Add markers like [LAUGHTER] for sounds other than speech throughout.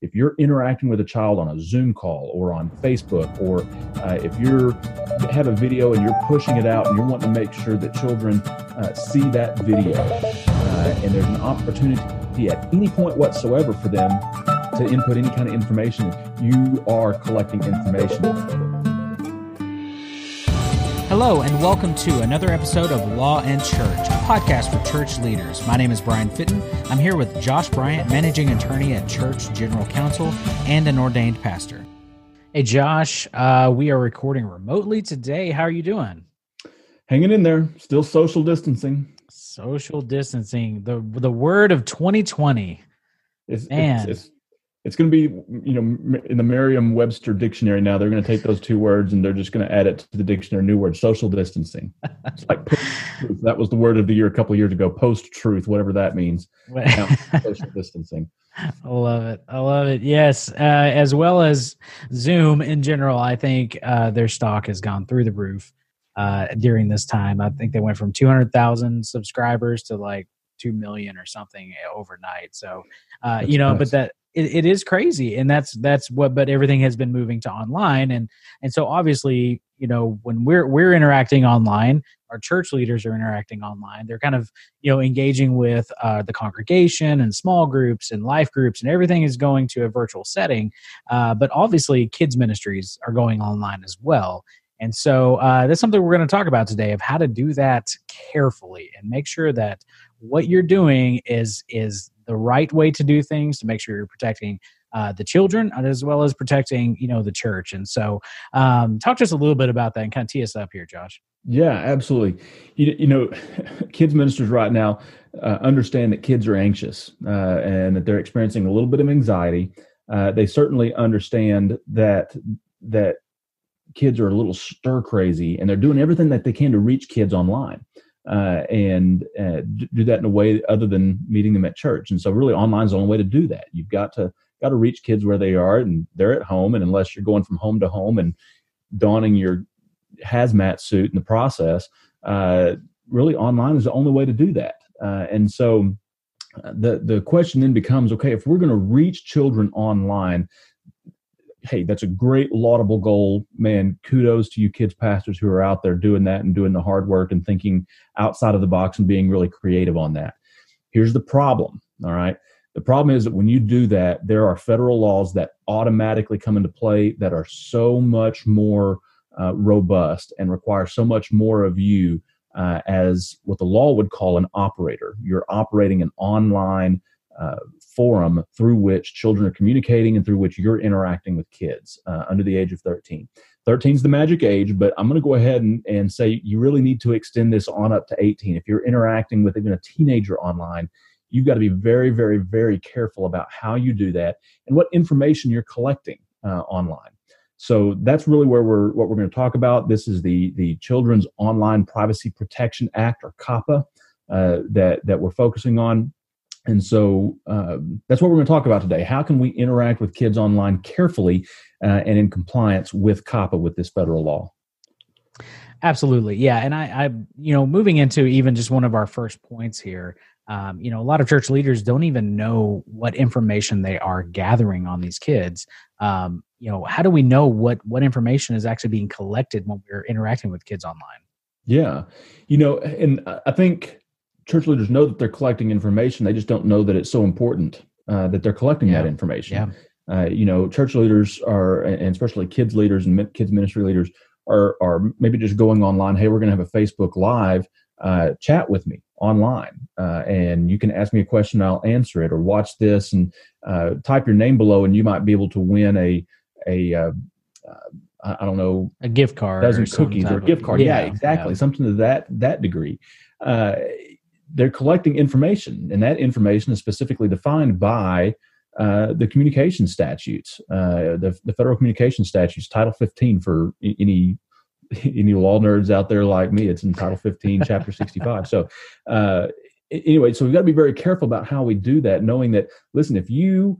if you're interacting with a child on a Zoom call or on Facebook, or uh, if you have a video and you're pushing it out and you're wanting to make sure that children uh, see that video, uh, and there's an opportunity at any point whatsoever for them to input any kind of information, you are collecting information. Hello, and welcome to another episode of Law and Church, a podcast for church leaders. My name is Brian Fitton. I'm here with Josh Bryant, managing attorney at Church General Counsel and an ordained pastor. Hey, Josh, uh, we are recording remotely today. How are you doing? Hanging in there, still social distancing. Social distancing, the the word of 2020. It's, Man. It's, it's, it's going to be you know in the merriam-webster dictionary now they're going to take those two words and they're just going to add it to the dictionary new word social distancing it's like [LAUGHS] that was the word of the year a couple years ago post-truth whatever that means [LAUGHS] now, social distancing I love it. I love it. Yes, uh, as well as Zoom in general, I think uh, their stock has gone through the roof uh, during this time. I think they went from 200,000 subscribers to like 2 million or something overnight. So, uh, you know, nice. but that it, it is crazy and that's that's what but everything has been moving to online and and so obviously you know when we're we're interacting online our church leaders are interacting online they're kind of you know engaging with uh, the congregation and small groups and life groups and everything is going to a virtual setting uh, but obviously kids ministries are going online as well and so uh, that's something we're going to talk about today of how to do that carefully and make sure that what you're doing is is the right way to do things to make sure you're protecting uh, the children as well as protecting you know the church. And so um, talk to us a little bit about that and kind of tee us up here josh. Yeah absolutely. You, you know [LAUGHS] kids ministers right now uh, understand that kids are anxious uh, and that they're experiencing a little bit of anxiety. Uh, they certainly understand that that kids are a little stir crazy and they're doing everything that they can to reach kids online uh, and uh, do that in a way other than meeting them at church. And so, really, online is the only way to do that. You've got to got to reach kids where they are, and they're at home. And unless you're going from home to home and donning your hazmat suit in the process, uh, really, online is the only way to do that. Uh, and so, uh, the the question then becomes: Okay, if we're going to reach children online, hey, that's a great laudable goal. Man, kudos to you kids pastors who are out there doing that and doing the hard work and thinking outside of the box and being really creative on that. Here's the problem, all right? The problem is that when you do that, there are federal laws that automatically come into play that are so much more uh, robust and require so much more of you uh, as what the law would call an operator. You're operating an online uh, forum through which children are communicating and through which you're interacting with kids uh, under the age of 13. 13 is the magic age, but I'm going to go ahead and, and say you really need to extend this on up to 18. If you're interacting with even a teenager online, you've got to be very, very, very careful about how you do that and what information you're collecting uh, online. So that's really where we're what we're going to talk about. This is the the Children's Online Privacy Protection Act, or COPPA, uh, that that we're focusing on. And so um, that's what we're going to talk about today. How can we interact with kids online carefully uh, and in compliance with COPPA with this federal law? Absolutely, yeah. And I, I, you know, moving into even just one of our first points here, um, you know, a lot of church leaders don't even know what information they are gathering on these kids. Um, you know, how do we know what what information is actually being collected when we're interacting with kids online? Yeah, you know, and I think church leaders know that they're collecting information. They just don't know that it's so important uh, that they're collecting yeah. that information. Yeah. Uh, you know, church leaders are, and especially kids leaders and kids ministry leaders are, are maybe just going online. Hey, we're going to have a Facebook Live. Uh, chat with me online, uh, and you can ask me a question. I'll answer it, or watch this and uh, type your name below, and you might be able to win a a uh, I don't know a gift card, dozen cookies, or a gift card. Yeah, yeah exactly, something to that that degree. Uh, they're collecting information, and that information is specifically defined by uh, the communication statutes, uh, the, the federal communication statutes, Title 15 for any any law nerds out there like me. It's in Title 15, [LAUGHS] Chapter 65. So, uh, anyway, so we've got to be very careful about how we do that, knowing that, listen, if you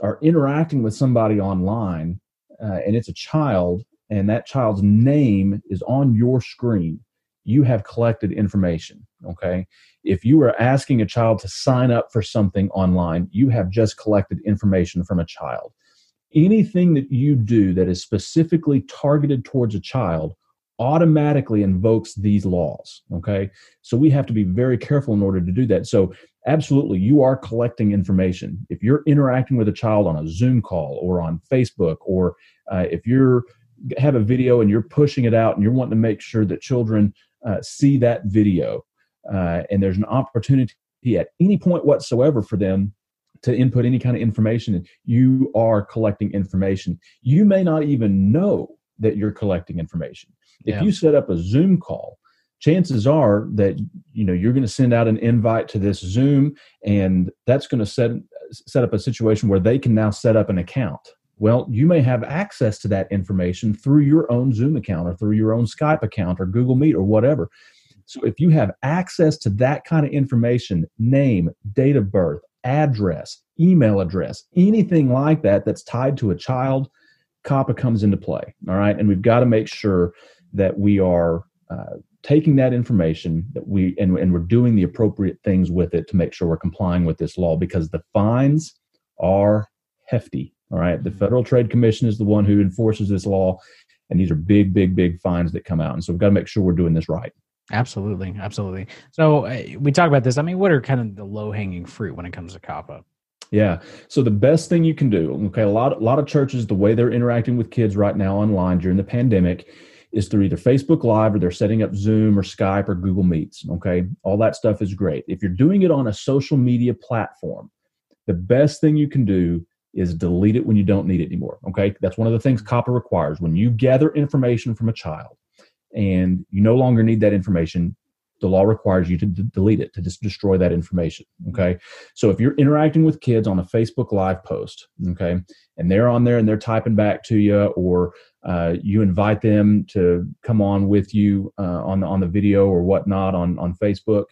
are interacting with somebody online uh, and it's a child, and that child's name is on your screen, you have collected information. Okay. If you are asking a child to sign up for something online, you have just collected information from a child. Anything that you do that is specifically targeted towards a child automatically invokes these laws. Okay. So we have to be very careful in order to do that. So, absolutely, you are collecting information. If you're interacting with a child on a Zoom call or on Facebook, or uh, if you're have a video and you're pushing it out and you're wanting to make sure that children uh, see that video uh, and there's an opportunity at any point whatsoever for them to input any kind of information you are collecting information. You may not even know that you're collecting information. If you set up a zoom call chances are that you know you're going to send out an invite to this zoom and that's going to set set up a situation where they can now set up an account well, you may have access to that information through your own Zoom account or through your own Skype account or Google Meet or whatever. So if you have access to that kind of information, name, date of birth, address, email address, anything like that that's tied to a child, COPPA comes into play. All right. And we've got to make sure that we are uh, taking that information that we and, and we're doing the appropriate things with it to make sure we're complying with this law because the fines are hefty all right. The Federal Trade Commission is the one who enforces this law. And these are big, big, big fines that come out. And so we've got to make sure we're doing this right. Absolutely. Absolutely. So uh, we talk about this. I mean, what are kind of the low hanging fruit when it comes to COPPA? Yeah. So the best thing you can do, okay, a lot, a lot of churches, the way they're interacting with kids right now online during the pandemic is through either Facebook Live or they're setting up Zoom or Skype or Google Meets. Okay. All that stuff is great. If you're doing it on a social media platform, the best thing you can do is delete it when you don't need it anymore. Okay. That's one of the things COPPA requires. When you gather information from a child and you no longer need that information, the law requires you to d- delete it, to just destroy that information. Okay. So if you're interacting with kids on a Facebook Live post, okay, and they're on there and they're typing back to you, or uh, you invite them to come on with you uh, on the on the video or whatnot on on Facebook,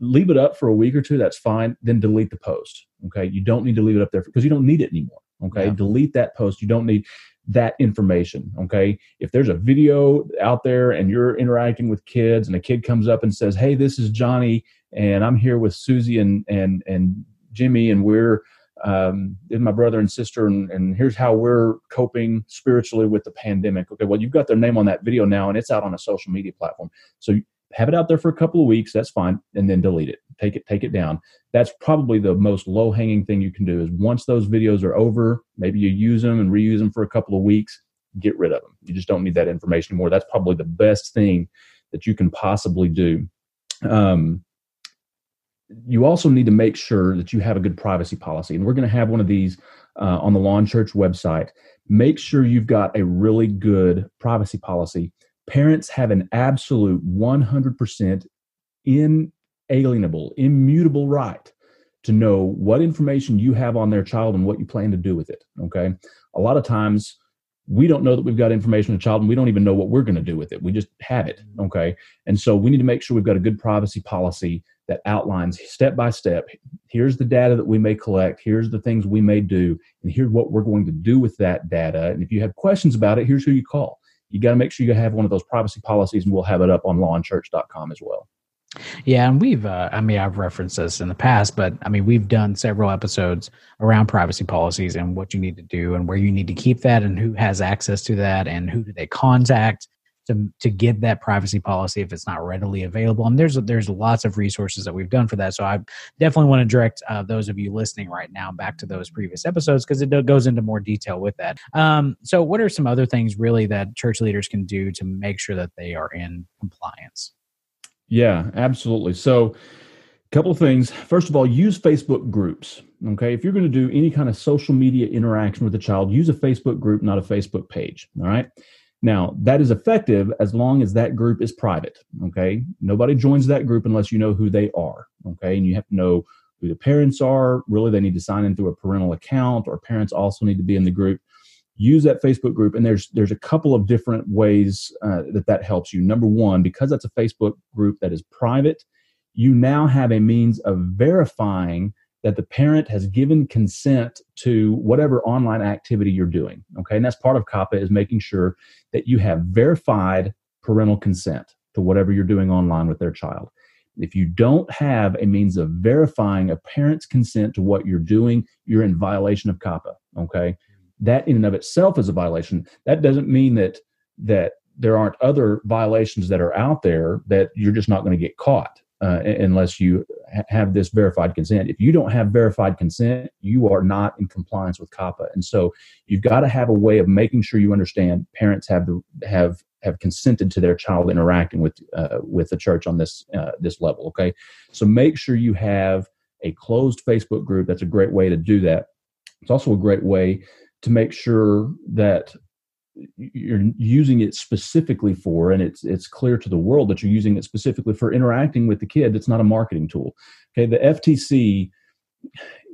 leave it up for a week or two that's fine then delete the post okay you don't need to leave it up there because you don't need it anymore okay yeah. delete that post you don't need that information okay if there's a video out there and you're interacting with kids and a kid comes up and says hey this is johnny and i'm here with susie and and and jimmy and we're um, and my brother and sister, and, and, here's how we're coping spiritually with the pandemic. Okay, well, you've got their name on that video now, and it's out on a social media platform. So have it out there for a couple of weeks that's fine and then delete it. Take it take it down. That's probably the most low hanging thing you can do is once those videos are over maybe you use them and reuse them for a couple of weeks get rid of them. You just don't need that information anymore. That's probably the best thing that you can possibly do. Um, you also need to make sure that you have a good privacy policy and we're going to have one of these uh, on the Law and Church website. Make sure you've got a really good privacy policy parents have an absolute 100% inalienable, immutable right to know what information you have on their child and what you plan to do with it. Okay. A lot of times we don't know that we've got information on a child and we don't even know what we're going to do with it. We just have it. Mm-hmm. Okay. And so we need to make sure we've got a good privacy policy that outlines step by step here's the data that we may collect, here's the things we may do, and here's what we're going to do with that data. And if you have questions about it, here's who you call you got to make sure you have one of those privacy policies, and we'll have it up on lawandchurch.com as well. Yeah, and we've, uh, I mean, I've referenced this in the past, but I mean, we've done several episodes around privacy policies and what you need to do and where you need to keep that and who has access to that and who do they contact to to get that privacy policy if it's not readily available. And there's there's lots of resources that we've done for that. So I definitely want to direct uh, those of you listening right now back to those previous episodes because it goes into more detail with that. Um, so what are some other things really that church leaders can do to make sure that they are in compliance? Yeah, absolutely. So a couple of things. First of all, use Facebook groups. Okay. If you're going to do any kind of social media interaction with a child, use a Facebook group, not a Facebook page. All right. Now, that is effective as long as that group is private. Okay. Nobody joins that group unless you know who they are. Okay. And you have to know who the parents are. Really, they need to sign in through a parental account, or parents also need to be in the group. Use that Facebook group, and there's there's a couple of different ways uh, that that helps you. Number one, because that's a Facebook group that is private, you now have a means of verifying that the parent has given consent to whatever online activity you're doing. Okay, and that's part of COPPA is making sure that you have verified parental consent to whatever you're doing online with their child. If you don't have a means of verifying a parent's consent to what you're doing, you're in violation of COPPA. Okay, that in and of itself is a violation. That doesn't mean that that there aren't other violations that are out there that you're just not going to get caught uh, unless you ha- have this verified consent. If you don't have verified consent, you are not in compliance with COPPA, and so you've got to have a way of making sure you understand parents have the have have consented to their child interacting with uh, with the church on this uh, this level. Okay, so make sure you have a closed Facebook group. That's a great way to do that. It's also a great way to make sure that you're using it specifically for and it's it's clear to the world that you're using it specifically for interacting with the kid it's not a marketing tool. Okay the ftc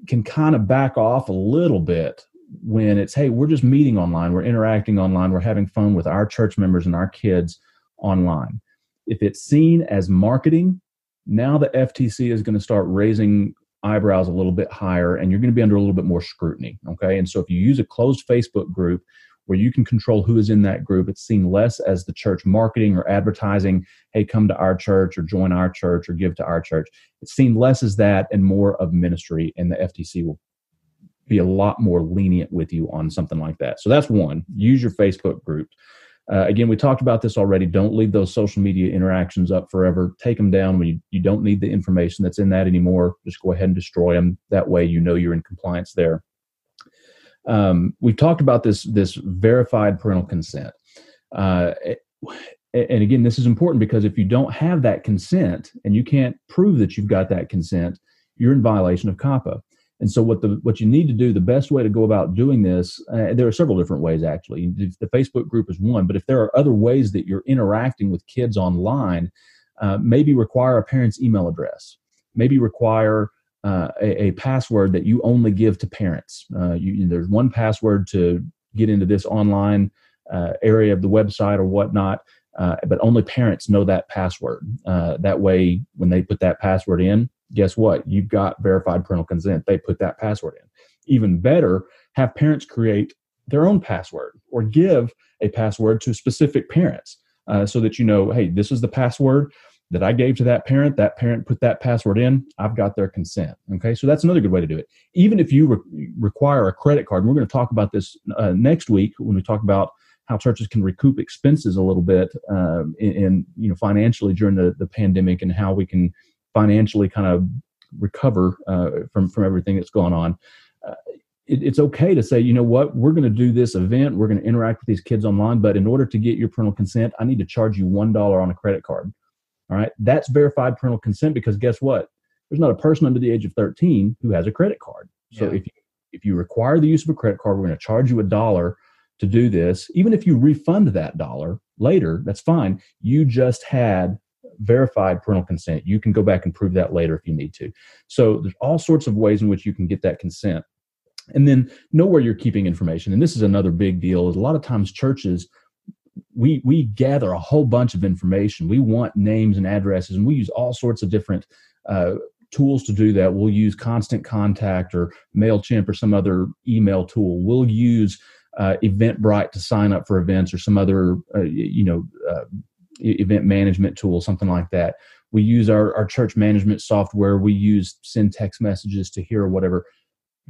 can kind of back off a little bit when it's hey we're just meeting online we're interacting online we're having fun with our church members and our kids online. If it's seen as marketing now the ftc is going to start raising eyebrows a little bit higher and you're going to be under a little bit more scrutiny okay? And so if you use a closed facebook group where you can control who is in that group it's seen less as the church marketing or advertising hey come to our church or join our church or give to our church it's seen less as that and more of ministry and the ftc will be a lot more lenient with you on something like that. So that's one. Use your Facebook group. Uh, again, we talked about this already. Don't leave those social media interactions up forever. Take them down when you, you don't need the information that's in that anymore. Just go ahead and destroy them. That way, you know you're in compliance there. Um, we've talked about this this verified parental consent. Uh, and again, this is important because if you don't have that consent and you can't prove that you've got that consent, you're in violation of COPPA. And so what the what you need to do, the best way to go about doing this, uh, there are several different ways actually. The Facebook group is one, but if there are other ways that you're interacting with kids online, uh, maybe require a parent's email address, maybe require uh, a, a, password that you only give to parents. Uh, you, there's one password to get into this online uh, area of the website or whatnot. Uh, but only parents know that password. that way, when they put that password in, guess what? You've got verified parental consent. They put that password in. Even better, have parents create their own password or give a password to specific parents uh, so that you know, hey, this is the password that I gave to that parent. That parent put that password in. I've got their consent. Okay, so that's another good way to do it. Even if you re- require a credit card, and we're going to talk about this uh, next week when we talk about how churches can recoup expenses a little bit um, in, in, you know financially during the, the pandemic and how we can financially kind of recover uh, from from everything that's gone on. Uh, it, it's okay to say, you know what, we're going to do this event, we're going to interact with these kids online, but in order to get your parental consent, I need to charge you one dollar on a credit card. All right, that's verified parental consent because guess what? There's not a person under the age of 13 who has a credit card. So yeah. if you, if you require the use of a credit card, we're going to charge you a dollar to do this. Even if you refund that dollar later, that's fine. You just had verified parental consent. You can go back and prove that later if you need to. So there's all sorts of ways in which you can get that consent. And then know where you're keeping information. And this is another big deal. Is a lot of times churches we we gather a whole bunch of information. We want names and addresses, and we use all sorts of different uh, tools to do that. We'll use Constant Contact or Mailchimp or some other email tool. We'll use uh, Eventbrite to sign up for events or some other uh, you know uh, event management tool, something like that. We use our, our church management software. We use send text messages to hear or whatever.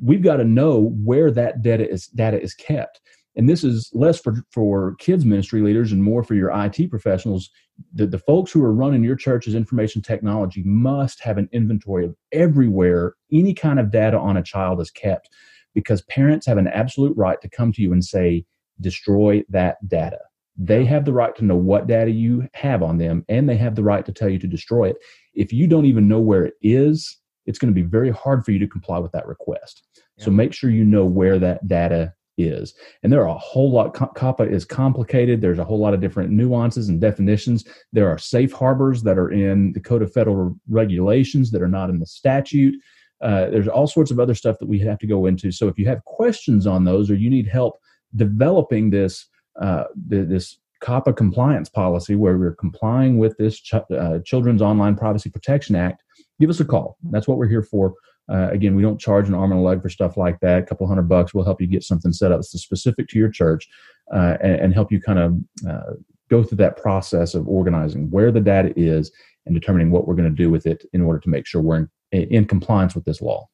We've got to know where that data is data is kept. And this is less for, for kids ministry leaders and more for your IT professionals. The, the folks who are running your church's information technology must have an inventory of everywhere any kind of data on a child is kept because parents have an absolute right to come to you and say, destroy that data they have the right to know what data you have on them, and they have the right to tell you to destroy it. If you don't even know where it is, it's going to be very hard for you to comply with that request. Yeah. So make sure you know where that data is. And there are a whole lot, COPPA is complicated. There's a whole lot of different nuances and definitions. There are safe harbors that are in the Code of Federal Regulations that are not in the statute. Uh, there's all sorts of other stuff that we have to go into. So if you have questions on those or you need help developing this uh, this COPPA compliance policy where we're complying with this Ch- uh, Children's Online Privacy Protection Act, give us a call. That's what we're here for. Uh, again, we don't charge an arm and a leg for stuff like that. A couple hundred bucks will help you get something set up that's specific to your church uh, and, and, help you kind of uh, go through that process of organizing where the data is and determining what we're going to do with it in order to make sure we're in, in compliance with this law.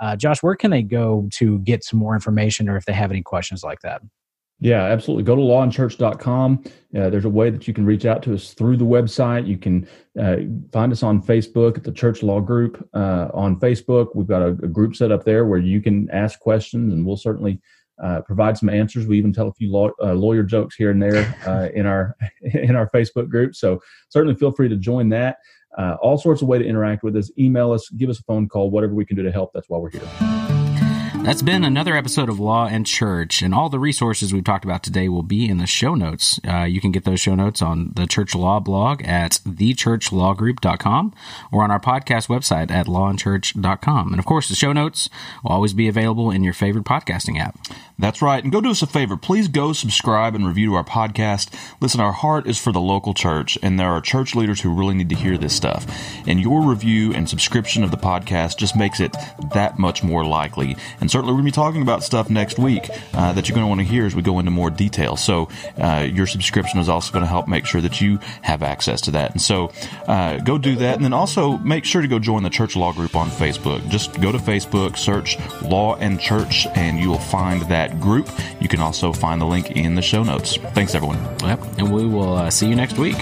Uh, Josh, where can they go to get some more information or if they have any questions like that? Yeah, absolutely. Go to lawandchurch.com. Uh, there's a way that you can reach out to us through the website. You can uh, find us on Facebook at the Church Law Group uh, on Facebook. We've got a, a, group set up there where you can ask questions, and we'll certainly uh, provide some answers. We even tell a few law, uh, lawyer jokes here and there uh, [LAUGHS] in our [LAUGHS] in our Facebook group. So certainly feel free to join that. all sorts of way to interact with us. Email us, give us a phone call, whatever we can do to help. That's why we're here. That's been another episode of Law and Church, and all the resources we've talked about today will be in the show notes. Uh, you can get those show notes on the Church Law blog at thechurchlawgroup.com or on our podcast website at lawandchurch.com. And of course, the show notes will always be available in your favorite podcasting app. That's right. And go do us a favor. Please go subscribe and review to our podcast. Listen, our heart is for the local church, and there are church leaders who really need to hear this stuff. And your review and subscription of the podcast just makes it that much more likely. And certainly, we're going to be talking about stuff next week uh, that you're going to want to hear as we go into more detail. So, uh, your subscription is also going to help make sure that you have access to that. And so, uh, go do that. And then also make sure to go join the Church Law Group on Facebook. Just go to Facebook, search Law and Church, and you will find group. You can also find the link in the show notes. Thanks, everyone. Yep. And we will uh, see you next week.